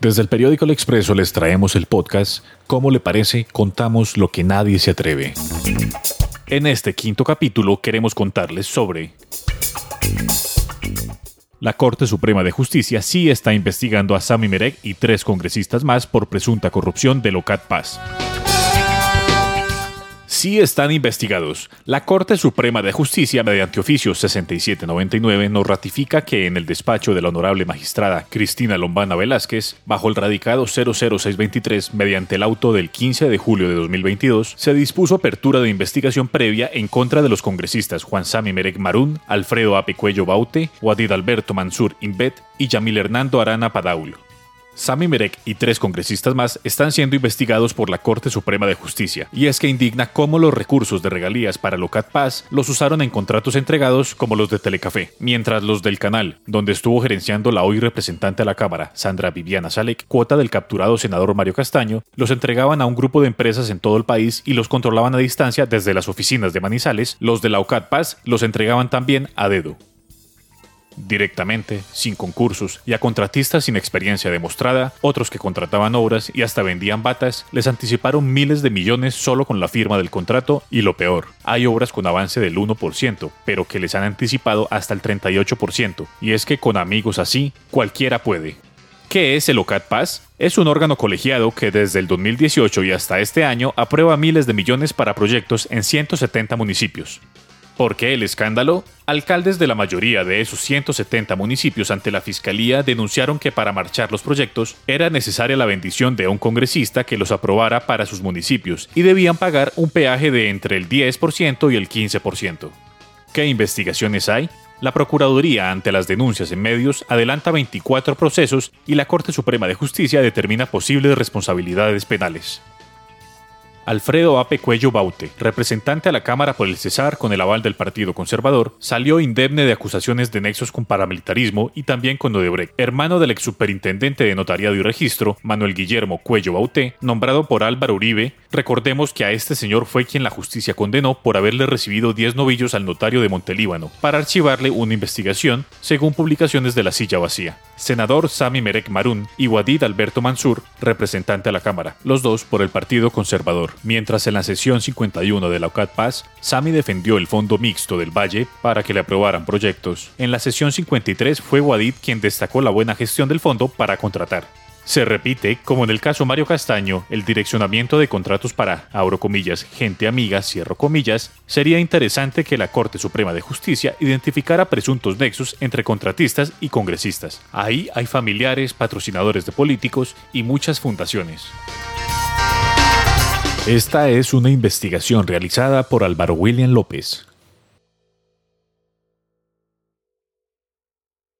Desde el periódico El Expreso les traemos el podcast ¿Cómo le parece? Contamos lo que nadie se atreve. En este quinto capítulo queremos contarles sobre... La Corte Suprema de Justicia sí está investigando a Sami Merek y tres congresistas más por presunta corrupción de Locat Paz están investigados. La Corte Suprema de Justicia, mediante oficio 6799, nos ratifica que en el despacho de la honorable magistrada Cristina Lombana Velázquez, bajo el radicado 00623, mediante el auto del 15 de julio de 2022, se dispuso apertura de investigación previa en contra de los congresistas Juan Sami Merek Marún, Alfredo Ape Cuello Baute, Wadid Alberto Mansur Inbet y Yamil Hernando Arana Padaul. Sami Merek y tres congresistas más están siendo investigados por la Corte Suprema de Justicia, y es que indigna cómo los recursos de regalías para Locat Paz los usaron en contratos entregados como los de Telecafé, mientras los del canal, donde estuvo gerenciando la hoy representante a la Cámara, Sandra Viviana Salek, cuota del capturado senador Mario Castaño, los entregaban a un grupo de empresas en todo el país y los controlaban a distancia desde las oficinas de Manizales, los de la Paz los entregaban también a dedo directamente, sin concursos y a contratistas sin experiencia demostrada, otros que contrataban obras y hasta vendían batas, les anticiparon miles de millones solo con la firma del contrato y lo peor, hay obras con avance del 1%, pero que les han anticipado hasta el 38%, y es que con amigos así, cualquiera puede. ¿Qué es el OCAT Paz? Es un órgano colegiado que desde el 2018 y hasta este año aprueba miles de millones para proyectos en 170 municipios. ¿Por qué el escándalo? Alcaldes de la mayoría de esos 170 municipios ante la Fiscalía denunciaron que para marchar los proyectos era necesaria la bendición de un congresista que los aprobara para sus municipios y debían pagar un peaje de entre el 10% y el 15%. ¿Qué investigaciones hay? La Procuraduría, ante las denuncias en medios, adelanta 24 procesos y la Corte Suprema de Justicia determina posibles responsabilidades penales. Alfredo Ape Cuello Baute, representante a la Cámara por el Cesar con el aval del Partido Conservador, salió indemne de acusaciones de nexos con paramilitarismo y también con Odebrecht. Hermano del ex superintendente de Notariado y Registro, Manuel Guillermo Cuello Baute, nombrado por Álvaro Uribe, recordemos que a este señor fue quien la justicia condenó por haberle recibido 10 novillos al notario de Montelíbano para archivarle una investigación, según publicaciones de la silla vacía. Senador Sami Merek Marún y Wadid Alberto Mansur, representante a la Cámara, los dos por el Partido Conservador. Mientras en la sesión 51 de la UCAT Paz, Sami defendió el Fondo Mixto del Valle para que le aprobaran proyectos. En la sesión 53 fue Wadid quien destacó la buena gestión del fondo para contratar. Se repite, como en el caso Mario Castaño, el direccionamiento de contratos para, abro comillas, gente amiga, cierro comillas, sería interesante que la Corte Suprema de Justicia identificara presuntos nexos entre contratistas y congresistas. Ahí hay familiares, patrocinadores de políticos y muchas fundaciones. Esta es una investigación realizada por Álvaro William López.